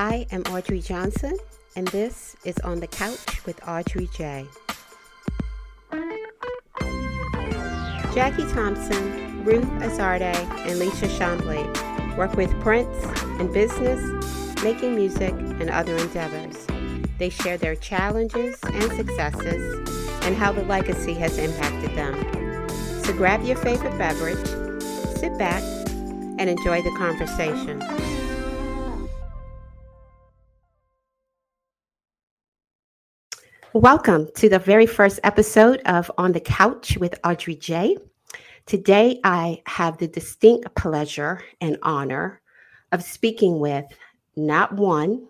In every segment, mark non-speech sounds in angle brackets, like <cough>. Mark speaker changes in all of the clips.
Speaker 1: I am Audrey Johnson, and this is On the Couch with Audrey J. Jacqui Thompson, Ruth Arzate, and Lisa Chamblee work with Prince in business, making music, and other endeavors. They share their challenges and successes and how the legacy has impacted them. So grab your favorite beverage, sit back, and enjoy the conversation. Welcome to the very first episode of On the Couch with Audrey J. Today, I have the distinct pleasure and honor of speaking with not one,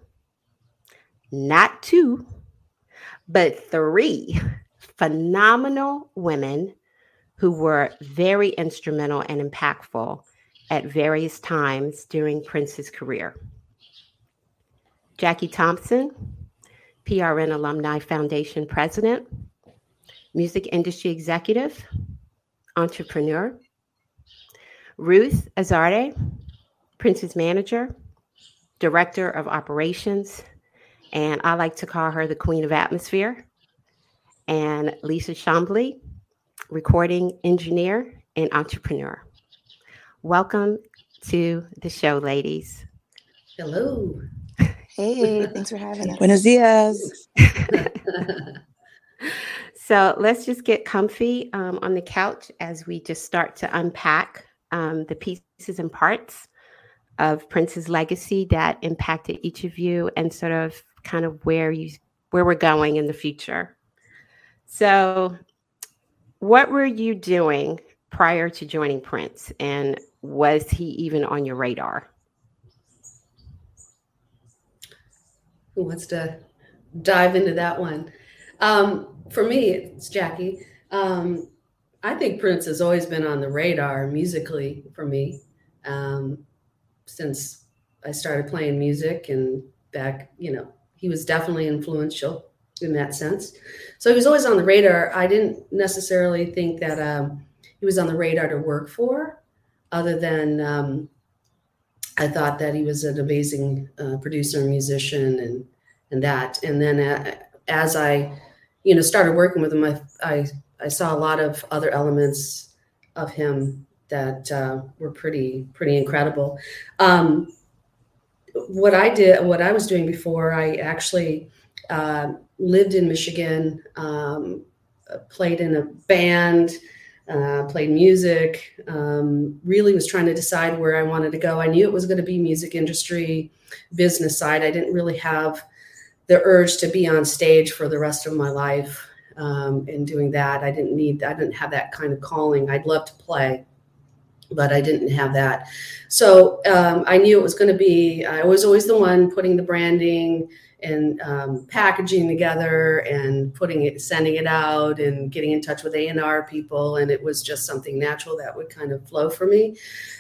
Speaker 1: not two, but three phenomenal women who were very instrumental and impactful at various times during Prince's career. Jacqui Thompson, PRN Alumni Foundation president, music industry executive, entrepreneur. Ruth Arzate, Prince's manager, director of operations, and I like to call her the queen of atmosphere. And Lisa Chamblee, recording engineer and entrepreneur. Welcome to the show, ladies.
Speaker 2: Hello.
Speaker 3: Hey, <laughs> thanks for having us.
Speaker 4: Buenos dias. <laughs>
Speaker 1: so let's just get comfy um, on the couch as we just start to unpack um, the pieces and parts of Prince's legacy that impacted each of you and sort of kind of where you where we're going in the future. So, what were you doing prior to joining Prince, and was he even on your radar?
Speaker 2: Who wants to dive into that one? Um, for me, it's Jacqui. Um, I think Prince has always been on the radar musically for me um, since I started playing music and back, you know, he was definitely influential in that sense. So he was always on the radar. I didn't necessarily think that um, he was on the radar to work for, other than um, I thought that he was an amazing uh, producer and musician and and that. And then uh, as I, you know, started working with him, I, I, I saw a lot of other elements of him that uh, were pretty pretty incredible. Um, what I did, what I was doing before, I actually uh, lived in Michigan, um, played in a band, uh, played music. Um, really was trying to decide where I wanted to go. I knew it was going to be music industry, business side. I didn't really have the urge to be on stage for the rest of my life. Um, and doing that, I didn't need. I didn't have that kind of calling. I'd love to play, but I didn't have that. So um, I knew it was going to be. I was always the one putting the branding and um, packaging together and putting it, sending it out, and getting in touch with A and R people. And it was just something natural that would kind of flow for me.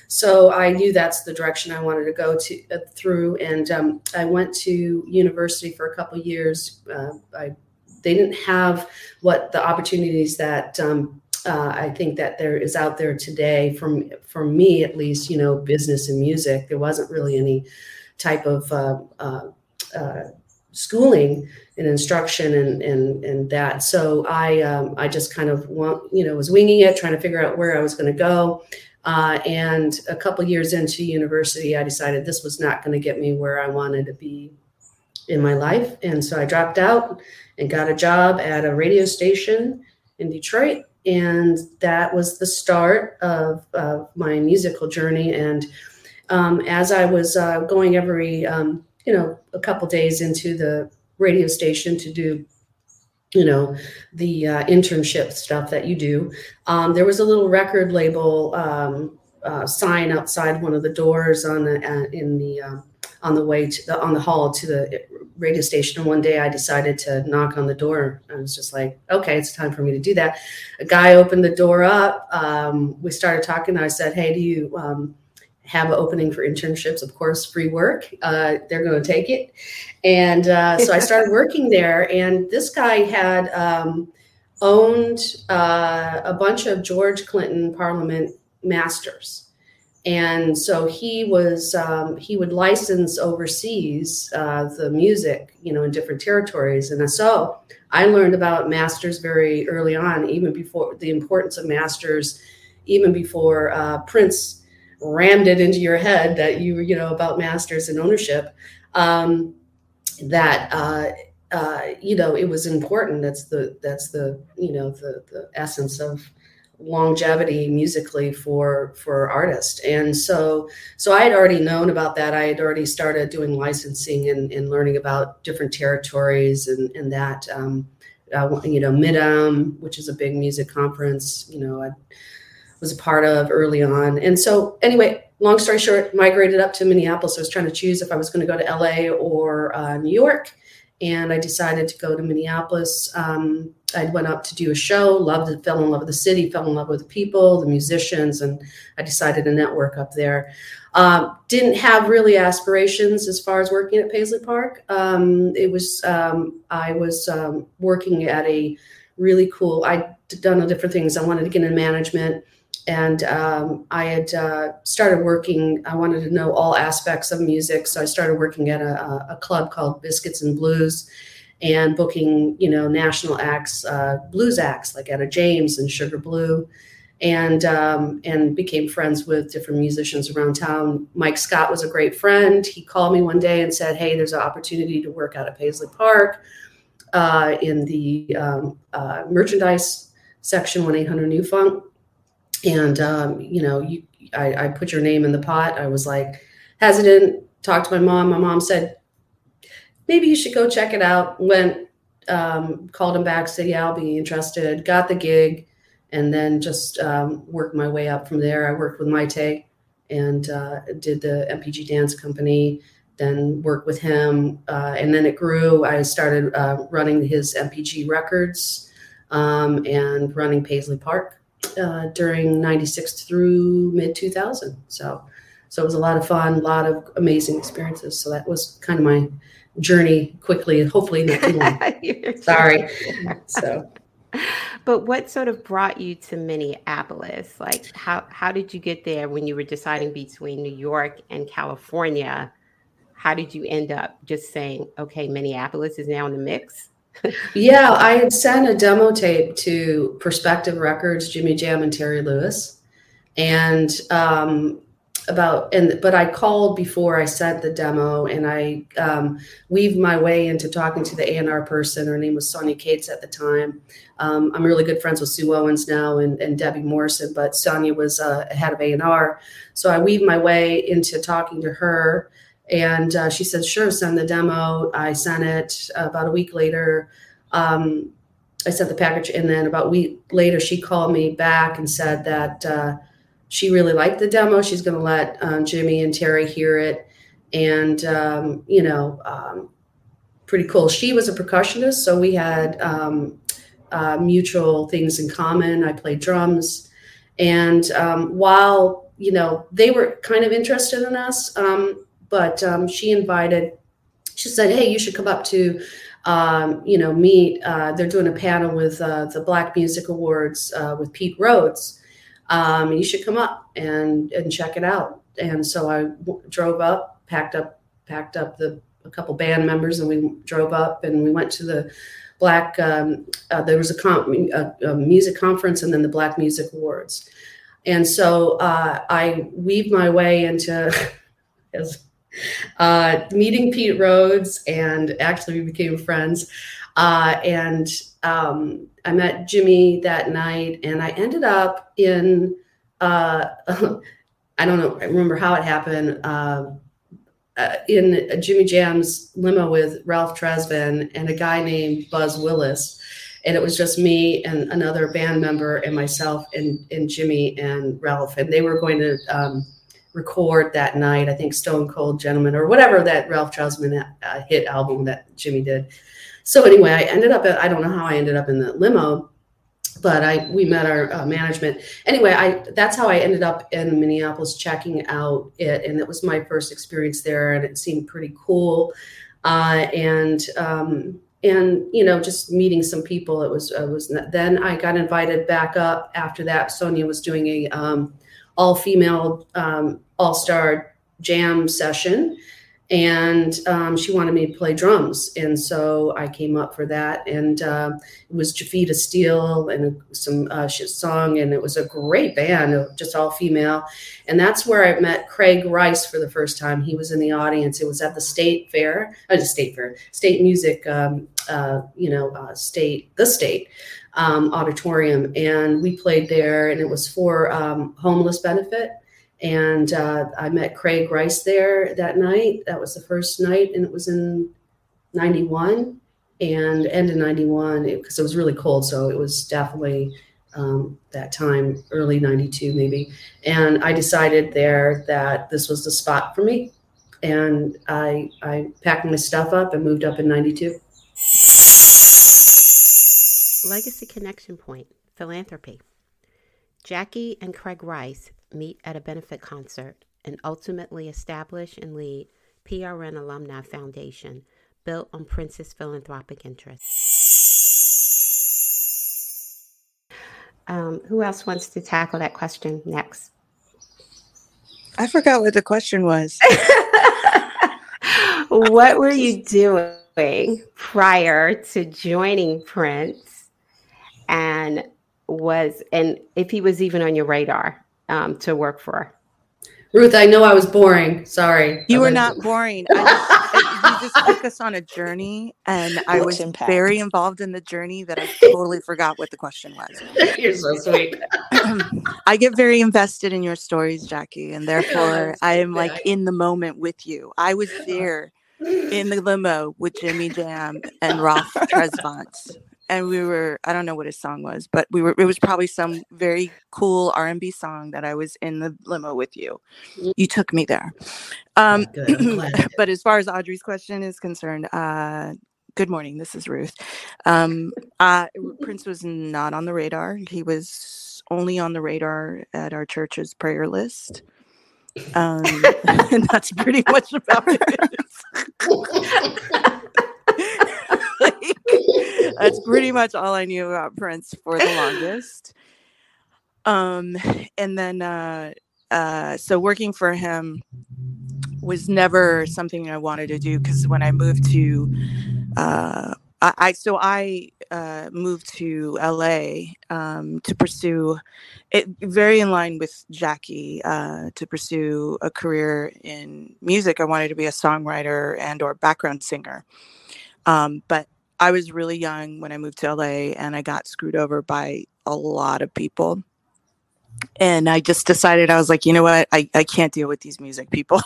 Speaker 2: So I knew that's the direction I wanted to go to uh, through. And um, I went to university for a couple years. Uh, I they didn't have what the opportunities that um, uh, I think that there is out there today from for me at least, you know, business and music. There wasn't really any type of uh, uh, uh schooling and instruction and and and that. So I um, I just kind of want you know was winging it, trying to figure out where I was going to go. Uh, and a couple years into university, I decided this was not going to get me where I wanted to be in my life, and so I dropped out and got a job at a radio station in Detroit and that was the start of, of my musical journey. And um, as I was uh, going every, um, you know, a couple days into the radio station to do, you know, the uh, internship stuff that you do, um, there was a little record label um, uh, sign outside one of the doors on the uh, in the uh, on the way to the on the hall to the radio station. And one day I decided to knock on the door. I was just like, okay, it's time for me to do that. A guy opened the door up. Um, we started talking. I said, hey, do you um, have an opening for internships? Of course, free work. Uh, they're going to take it. And uh, so I started <laughs> working there. And this guy had um, owned uh, a bunch of George Clinton Parliament masters and so he was um, he would license overseas uh, the music you know in different territories and so i learned about masters very early on even before the importance of masters even before uh, prince rammed it into your head that you you know about masters and ownership um, that uh, uh, you know it was important. That's the that's the you know the the essence of longevity musically for for artists. And so so i had already known about that. I had already started doing licensing and, and learning about different territories and and that um, uh, you know MIDEM which is a big music conference you know i was a part of early on and so anyway long story short migrated up to minneapolis i was trying to choose if i was going to go to la or uh, new york and I decided to go to Minneapolis. Um, I went up to do a show, loved it, fell in love with the city, fell in love with the people, the musicians, and I decided to network up there. Um, didn't have really aspirations as far as working at Paisley Park. Um, it was um, I was um, working at a really cool. I'd done a different things. I wanted to get in management and um, I had uh, started working. I wanted to know all aspects of music, so I started working at a, a club called Biscuits and Blues, and booking you know national acts, uh, blues acts like Etta James and Sugar Blue, and um, and became friends with different musicians around town. Mike Scott was a great friend. He called me one day and said, "Hey, there's an opportunity to work out at Paisley Park uh, in the um, uh, merchandise section, one eight hundred New Funk." And um, you know, you, I, I put your name in the pot. I was like hesitant. Talked to my mom. My mom said, maybe you should go check it out. Went, um, called him back, said, yeah, I'll be interested. Got the gig, and then just um, worked my way up from there. I worked with Mayte and uh, did the NPG Dance Company. Then worked with him, uh, and then it grew. I started uh, running his NPG records um, and running Paisley Park uh, during 96 through mid 2000 so so it was a lot of fun a lot of amazing experiences. So that was kind of my journey quickly and hopefully not too long. <laughs> Sorry. So.
Speaker 1: But what sort of brought you to minneapolis? Like how how did you get there when you were deciding between new york and california? How did you end up just saying okay minneapolis is now in the mix
Speaker 2: yeah, I had sent a demo tape to Perspective Records, Jimmy Jam, and Terry Lewis, and um, about and but I called before I sent the demo, and I um, weaved my way into talking to the A and R person. Her name was Sonia Cates at the time. Um, I'm really good friends with Sue Owens now and, and Debbie Morrison, but Sonia was uh, head of A and R, so I weaved my way into talking to her and uh, she said, sure, send the demo. I sent it about a week later. Um, I sent the package. And then about a week later, she called me back and said that uh, she really liked the demo. She's going to let um, Jimmy and Terry hear it. And, um, you know, um, pretty cool. She was a percussionist. So we had um, uh, mutual things in common. I played drums. And um, while, you know, they were kind of interested in us, but um, she invited she said hey you should come up to um, you know meet uh, they're doing a panel with uh, the black music awards uh, with pete rhodes. Um, you should come up and and check it out. And so I w- drove up packed up packed up the a couple band members and we drove up and we went to the black um, uh, there was a, com- a, a, music conference and then the black music awards. And so uh, i weaved my way into <laughs> as uh, meeting Pete Rhodes, and actually we became friends. Uh, and um, I met Jimmy that night, and I ended up in uh, <laughs> I don't know, I remember how it happened. Uh, uh, in Jimmy Jam's limo with Ralph Tresvant and a guy named Buzz Willis. And it was just me and another band member and myself and, and Jimmy and Ralph. And they were going to um, record that night. I think Stone Cold Gentleman or whatever that Ralph Tresvant uh, hit album that Jimmy did. So anyway, I ended up at I don't know how I ended up in the limo, but I we met our uh, management. Anyway, I that's how I ended up in Minneapolis checking out it, and it was my first experience there, and it seemed pretty cool. Uh, and um, and you know just meeting some people it was it was then i got invited back up after that sonia was doing a um, all female um, all star jam session and um, she wanted me to play drums and so i came up for that and uh, it was Jevetta Steele and some uh, song and it was a great band just all female and that's where i met craig rice for the first time. He was in the audience. It was at the state fair uh, state fair state music um, uh, you know uh, state the state um, auditorium and we played there and it was for um, homeless benefit and uh, I met Craig Rice there that night. That was the first night, and it was in '91 and end of '91 because it, it, was really cold. So it was definitely um, that time, early '92 maybe. And I decided there that this was the spot for me, and I I packed my stuff up and moved up in '92.
Speaker 1: Legacy Connection Point Philanthropy. Jacqui and Craig Rice meet at a benefit concert, and ultimately establish and lead PRN Alumni Foundation, built on Prince's philanthropic interests. Um, who else wants to tackle that question next?
Speaker 3: I forgot what the question was. <laughs>
Speaker 1: what were you doing prior to joining Prince? And was and if he was even on your radar? Um, to work for.
Speaker 2: Ruth, I know I was boring. Sorry.
Speaker 3: You were not boring. <laughs> I just, you just took us on a journey, and I was impact? very involved in the journey that I totally forgot what the question was. <laughs>
Speaker 2: You're so sweet.
Speaker 3: I get very invested in your stories, Jacqui, and therefore <laughs> I am like in the moment with you. I was there in the limo with Jimmy Jam and Ralph Tresvant and we were i don't know what his song was but we were it was probably some very cool r&b song that i was in the limo with you. You took me there. Um <clears throat> but as far as audrey's question is concerned uh good morning this is ruth. Um uh <laughs> prince was not on the radar. He was only on the radar at our church's prayer list. Um <laughs> and that's pretty much about <laughs> it That's <laughs> pretty much all I knew about Prince for the longest. <laughs> Um, and then, uh, uh, so working for him was never something I wanted to do because when I moved to, uh, I, I so I uh, moved to LA um, to pursue it, very in line with Jacqui uh, to pursue a career in music. I wanted to be a songwriter and or background singer, um, but I was really young when I moved to LA and I got screwed over by a lot of people. And I just decided, I was like, you know what? I, I can't deal with these music people.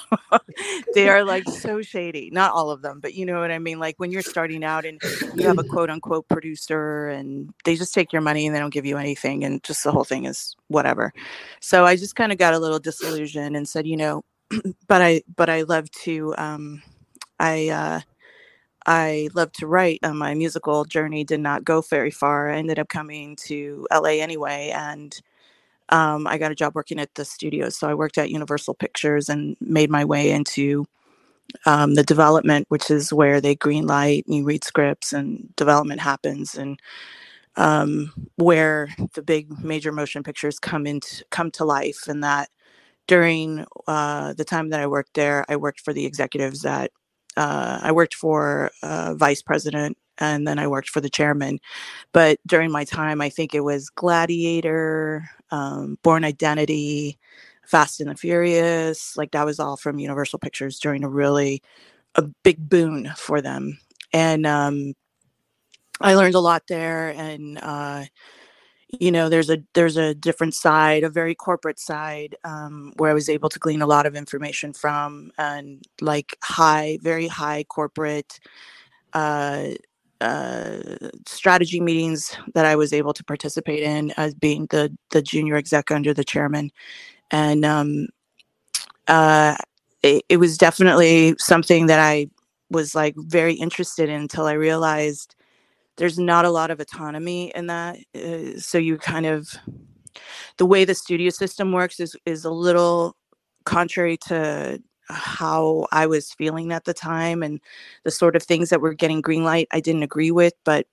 Speaker 3: <laughs> they are like so shady. Not all of them, but you know what I mean? Like when you're starting out and you have a quote unquote producer and they just take your money and they don't give you anything. And just the whole thing is whatever. So I just kind of got a little disillusioned and said, you know, <clears throat> but I, but I love to, um, I, uh, I love to write. Uh, my musical journey did not go very far. I ended up coming to LA anyway, and um, I got a job working at the studios. So I worked at Universal Pictures and made my way into um, the development, which is where they green light and you read scripts and development happens, and um, where the big major motion pictures come into come to life. And that during uh, the time that I worked there, I worked for the executives that uh, I worked for uh, vice president and then I worked for the chairman. But during my time, I think it was Gladiator, um, Bourne Identity, Fast and the Furious. Like that was all from Universal Pictures during a really a big boon for them. And um, I learned a lot there. And uh, you know there's a there's a different side a very corporate side um, where i was able to glean a lot of information from and like high very high corporate uh, uh, strategy meetings that i was able to participate in as being the the junior exec under the chairman. And um, uh, it, it was definitely something that i was like very interested in until i realized there's not a lot of autonomy in that uh, so you kind of the way the studio system works is is a little contrary to how I was feeling at the time and the sort of things that were getting green light I didn't agree with but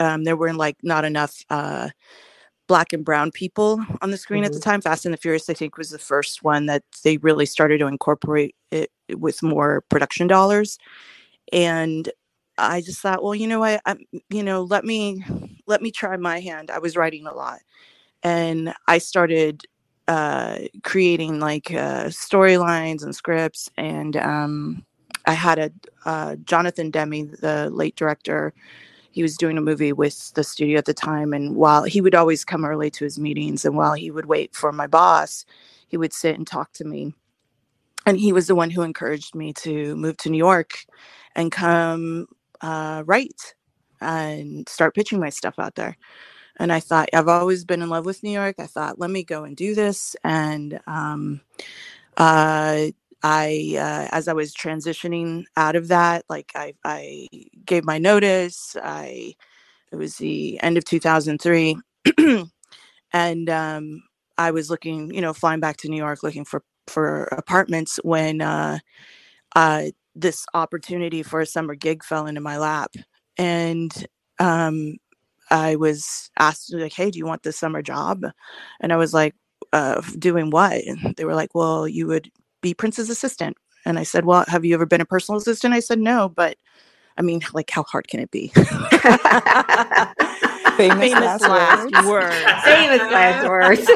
Speaker 3: um, there were like not enough uh, black and brown people on the screen mm-hmm. at the mm-hmm. time. Fast and the Furious, I think, was the first one that they really started to incorporate it with more production dollars. And I just thought, well, you know what, I, you know, let me let me try my hand. I was writing a lot, and I started uh, creating like uh, storylines and scripts. And um, I had a uh, Jonathan Demme, the late director. He was doing a movie with the studio at the time, and while he would always come early to his meetings, and while he would wait for my boss, he would sit and talk to me. And he was the one who encouraged me to move to New York and come uh, write and start pitching my stuff out there. And I thought, I've always been in love with New York. I thought, let me go and do this. And um, uh, I, uh, as I was transitioning out of that, like I, I gave my notice. I, it was the end of 2003. <clears throat> and um, I was looking, you know, flying back to New York looking for, for apartments when uh, uh, this opportunity for a summer gig fell into my lap. And um, I was asked, like, hey, do you want this summer job? And I was like, uh, doing what? And they were like, well, you would be Prince's assistant. And I said, well, have you ever been a personal assistant? I said, no, but I mean, like, how hard can it be? <laughs>
Speaker 1: Famous, Famous last, last words. words. <laughs> Famous last <laughs> words.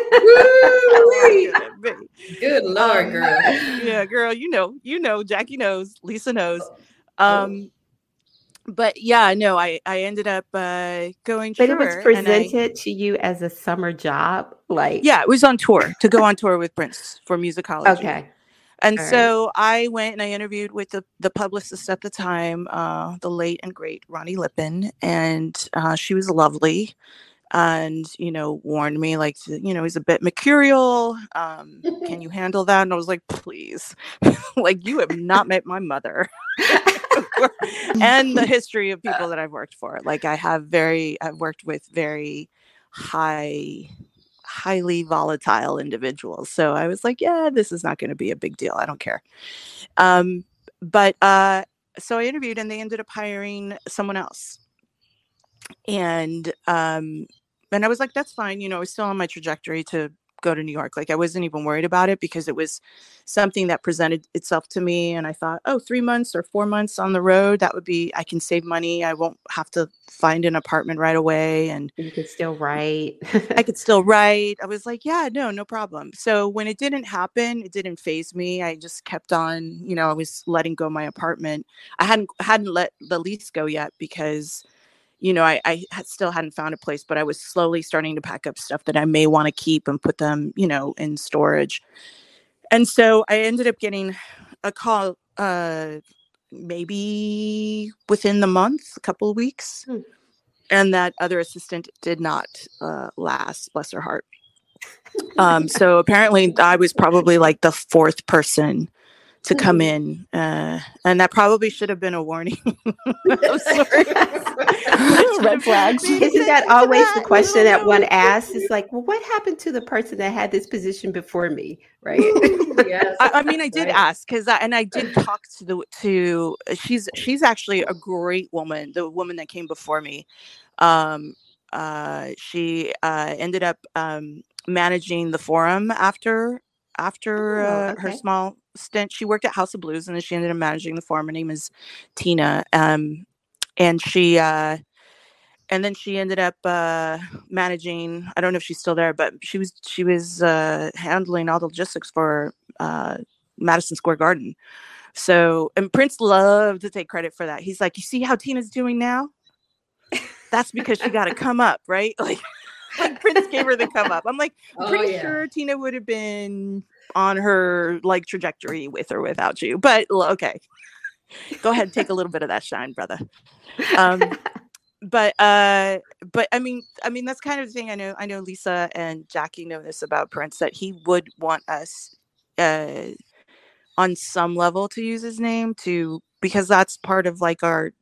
Speaker 2: Good Lord, girl.
Speaker 3: Yeah, girl, you know, you know, Jacqui knows, Lisa knows. Um, but yeah, no, I I ended up uh, going.
Speaker 1: But it was presented I, to you as a summer job, like
Speaker 3: yeah, it was on tour to go on tour with Prince for musicology.
Speaker 1: Okay,
Speaker 3: and All so right. I went and I interviewed with the, the publicist at the time, uh, the late and great Ronnie Lippin, and uh, she was lovely and, you know, warned me, like, you know, he's a bit mercurial. Um, can <laughs> you handle that? And I was like, please, <laughs> like, you have not met my mother. <laughs> and the history of people that I've worked for. Like, I have very, I've worked with very high highly volatile individuals. So I was like, yeah, this is not going to be a big deal. I don't care. Um, but uh, so I interviewed and they ended up hiring someone else. And um, and I was like, that's fine. You know, I was still on my trajectory to go to New York. Like I wasn't even worried about it because it was something that presented itself to me. And I thought, oh, three months or four months on the road, that would be, I can save money. I won't have to find an apartment right away. And
Speaker 1: you could still write.
Speaker 3: I could still <laughs> write. I was like, yeah, no, no problem. So when it didn't happen, it didn't phase me. I just kept on, you know, I was letting go my apartment. I hadn't, hadn't let the lease go yet because you know, I, I still hadn't found a place, but I was slowly starting to pack up stuff that I may want to keep and put them, you know, in storage. And so I ended up getting a call, uh, maybe within the month, a couple of weeks. Hmm. And that other assistant did not uh, last, bless her heart. Um, so apparently, I was probably like the fourth person to come in, uh, and that probably should have been a warning. <laughs> <laughs> sorry. <laughs>
Speaker 1: Red flags. Isn't that always the question that one asks? It's like, well, what happened to the person that had this position before me, right?
Speaker 3: yes. I, I, mean, I did right. ask because, and I did talk to the to. She's she's actually a great woman. The woman that came before me. Um, uh, she uh, ended up um, managing the forum after after oh, uh, okay. her small stint. She worked at House of Blues and then she ended up managing the farm. Her name is Tina. Um, and she, uh, and then she ended up uh, managing. I don't know if she's still there, but she was she was uh, handling all the logistics for uh, Madison Square Garden. So, and Prince loved to take credit for that. He's like, "You see how Tina's doing now? That's because she got to come up, right? <laughs> Like, like Prince gave her the come up. I'm like, oh, pretty yeah. sure Tina would have been on her like trajectory with or without you. But okay, go ahead, take a little bit of that shine, brother. Um, but uh, but I mean, I mean that's kind of the thing. I know, I know Lisa and Jacqui know this about Prince that he would want us uh, on some level to use his name to because that's part of like our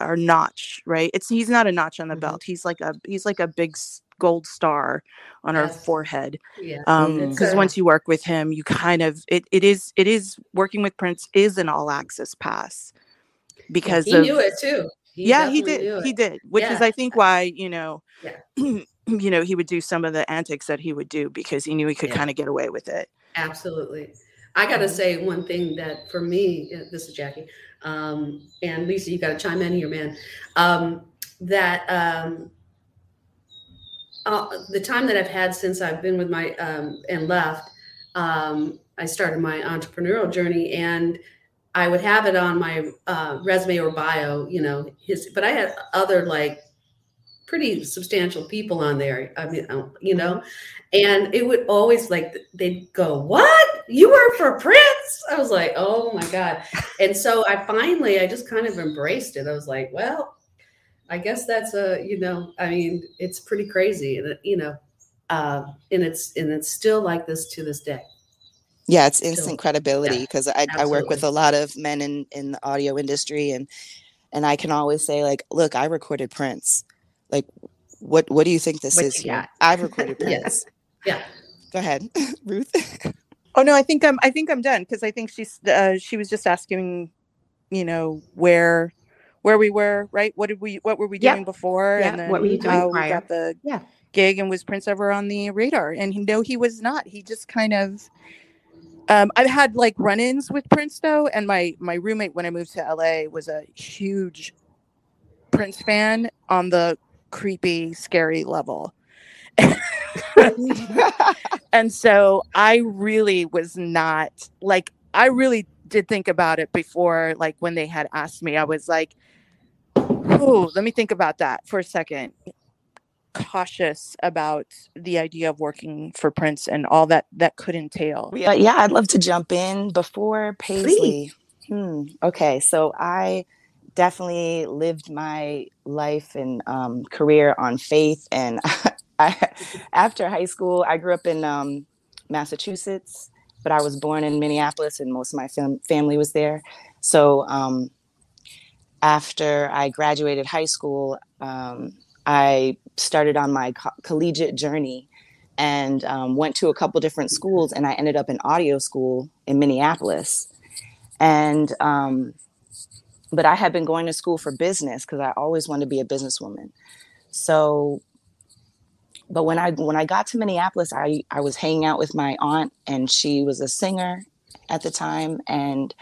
Speaker 3: our notch, right? It's he's not a notch on the mm-hmm. belt. He's like a he's like a big gold star on yes. her forehead. Yeah. Um, because mm. once you work with him, you kind of it, it is it is working with Prince is an all access pass because
Speaker 2: he
Speaker 3: of,
Speaker 2: knew it too.
Speaker 3: He yeah, he did. He did, which yeah. is I think why, you know, <clears throat> you know, he would do some of the antics that he would do because he knew he could kind of get away with it.
Speaker 2: Absolutely. I got to say one thing that for me, uh, this is Jacqui, um, and Lisa, you got to chime in here, man. Um, that um, uh, the time that I've had since I've been with my um, and left, um, I started my entrepreneurial journey, and I would have it on my uh, resume or bio, you know, his. But I had other like pretty substantial people on there. I mean, uh, you know, and it would always like they'd go, "What? You work for Prince?" I was like, "Oh my god!" And so I finally, I just kind of embraced it. I was like, "Well, I guess that's a, you know, I mean, it's pretty crazy, and you know, uh, and it's and it's still like this to this day."
Speaker 4: Yeah, it's
Speaker 2: Still.
Speaker 4: instant credibility because I, I work with a lot of men in, in the audio industry and and I can always say like, look, I recorded Prince. Like what what do you think this
Speaker 1: What
Speaker 4: is
Speaker 1: you
Speaker 4: here? I've <laughs> recorded
Speaker 2: Yeah.
Speaker 4: Prince.
Speaker 2: Yeah.
Speaker 4: Go ahead, <laughs> Ruth.
Speaker 3: Oh no, I think I'm I think I'm done because I think she's uh, she was just asking, you know, where where we were, right? What did we what were we
Speaker 1: Yep.
Speaker 3: doing before?
Speaker 1: Yeah,
Speaker 3: And then
Speaker 1: what were you doing
Speaker 3: how we got the
Speaker 1: Yeah.
Speaker 3: gig and was Prince ever on the radar? And he, no, he was not. He just kind of um, I've had like run-ins with Prince though, and my my roommate when I moved to LA was a huge Prince fan on the creepy, scary level. <laughs> and so I really was not like I really did think about it before like when they had asked me I was like oh let me think about that for a second cautious about the idea of working for Prince and all that that could entail
Speaker 4: yeah, yeah, I'd love to jump in before Paisley. Hmm. Okay, so I definitely lived my life and um, career on faith. And <laughs> I, after high school, I grew up in um, Massachusetts, but I was born in Minneapolis, and most of my fam- family was there. So um, after I graduated high school, um, I started on my co- collegiate journey and um, went to a couple different schools and i ended up in audio school in minneapolis. And um, but i had been going to school for business because i always wanted to be a businesswoman. So but when i when i got to minneapolis i i was hanging out with my aunt and she was a singer at the time and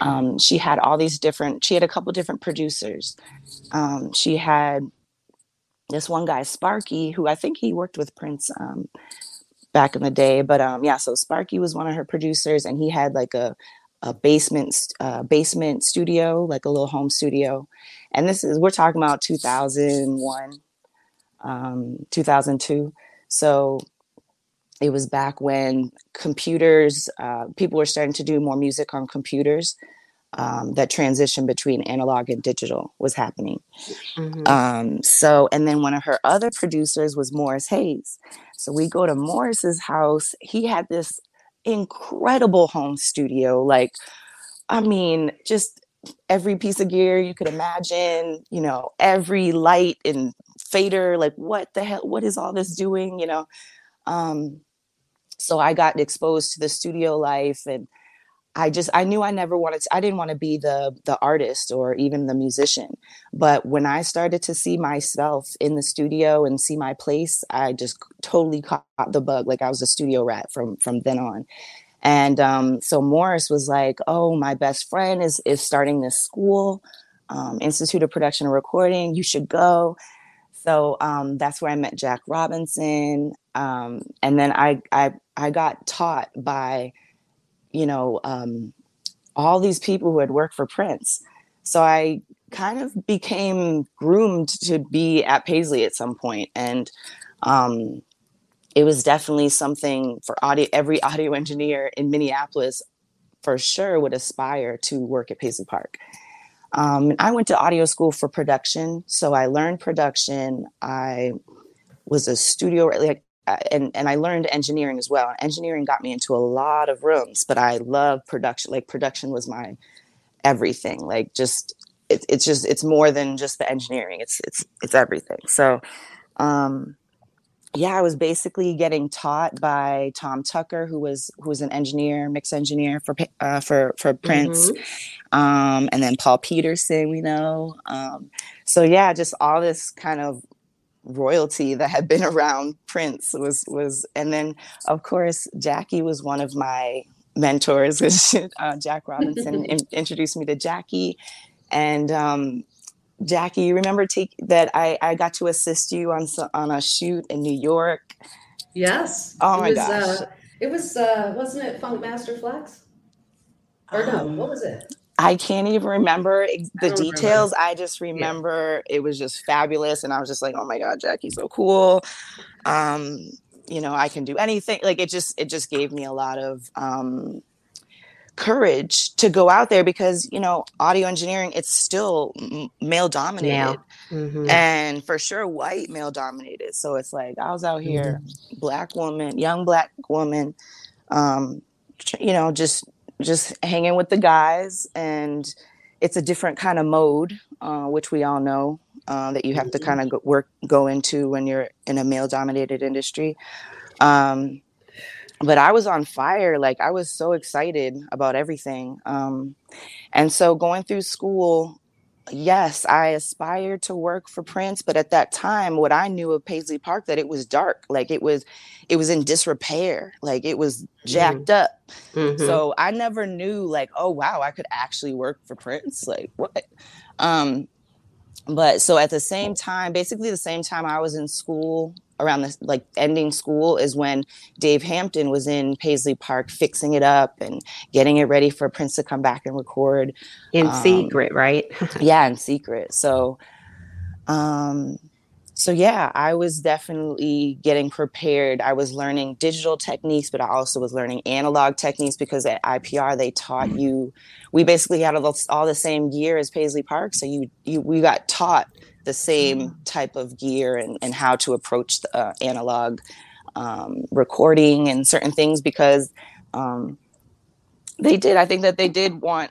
Speaker 4: um, she had all these different she had a couple different producers. Um, she had this one guy sparky who i think he worked with prince um, back in the day but um, yeah so sparky was one of her producers and he had like a a basement uh, basement studio like a little home studio. And this is we're talking about 2001 um, 2002 so it was back when computers uh, people were starting to do more music on computers um, that transition between analog and digital was happening
Speaker 1: Mhm.
Speaker 4: um, so, and then one of her other producers was Morris Hayes. So we go to Morris's house. He had this incredible home studio. Like, I mean, just every piece of gear you could imagine, you know, every light and fader. Like, what the hell? What is all this doing? You know? Um, so I got exposed to the studio life and I just I knew I never wanted to, I didn't want to be the the artist or even the musician. But when I started to see myself in the studio and see my place, I just totally caught the bug. Like I was a studio rat from from then on. And um, so Morris was like, "Oh, my best friend is is starting this school, um, Institute of Production and Recording. You should go." So um, that's where I met Jack Robinson, um, and then I I I got taught by you know, um, all these people who had worked for Prince. So I kind of became groomed to be at Paisley at some point, and um, it was definitely something for audio. Every <laughs> audio engineer in Minneapolis, for sure, would aspire to work at Paisley Park. Um, I went to audio school for production, so I learned production. I was a studio like uh, and and I learned engineering as well. And engineering got me into a lot of rooms, but I love production. Like production was my everything. Like just it, it's just it's more than just the engineering. It's it's it's everything. So um yeah, I was basically getting taught by Tom Tucker, who was who was an engineer, mix engineer for uh, for for Prince, um, and then Paul Peterson, we know. Um, so yeah, just all this kind of royalty that had been <laughs> around Prince was was and then of course Jacqui was one of my mentors <laughs> uh, Jack Robinson <laughs> in, introduced me to Jacqui and um, Jacqui you remember take that I I got to assist you on on a shoot in New York
Speaker 2: yes
Speaker 4: oh my
Speaker 2: was,
Speaker 4: gosh
Speaker 2: uh, it was uh wasn't it Funk Master Flex or no
Speaker 4: Um,
Speaker 2: what was it
Speaker 4: I can't even remember the
Speaker 2: don't remember.
Speaker 4: details. I just remember it was just fabulous, and I was just like, "Oh my god, Jacqui's so cool!" Um, you know, I can do anything. Like it just, it just gave me a lot of um, courage to go out there because you know, audio engineering it's still male dominated,
Speaker 1: Male. Mhm.
Speaker 4: and for sure white male dominated. So it's like I was out here, black woman, young black woman, um, you know, just just hanging with the guys, and it's a different kind of mode, uh, which we all know uh, that you have to kind of work go into when you're in a male dominated industry. Um, but I was on fire, like I was so excited about everything. Um, and so going through school, yes, I aspired to work for Prince, but at that time, what I knew of Paisley Park that it was dark, like it was, it was in disrepair, like it was jacked up.
Speaker 1: Mhm.
Speaker 4: So I never knew, like, oh wow, I could actually work for Prince. Like what? Um, but so at the same time, basically the same time I was in school, around the like ending school, is when Dave Hampton was in Paisley Park fixing it up and getting it ready for Prince to come back and record
Speaker 1: in
Speaker 4: um,
Speaker 1: secret, right? <laughs>
Speaker 4: yeah in secret so um so yeah i was definitely getting prepared. I was learning digital techniques but i also was learning analog techniques because at ipr they taught you we basically had all the, all the same gear as paisley park so you you we got taught the same type of gear and, and how to approach the uh, analog um, recording and certain things because um, they did i think that they did want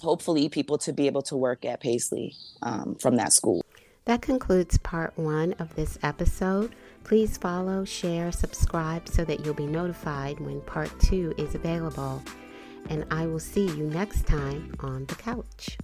Speaker 4: hopefully people to be able to work at Paisley um, from that school.
Speaker 1: That concludes part one of this episode. Please follow, share, subscribe so that you'll be notified when part two is available. And I will see you next time on the couch.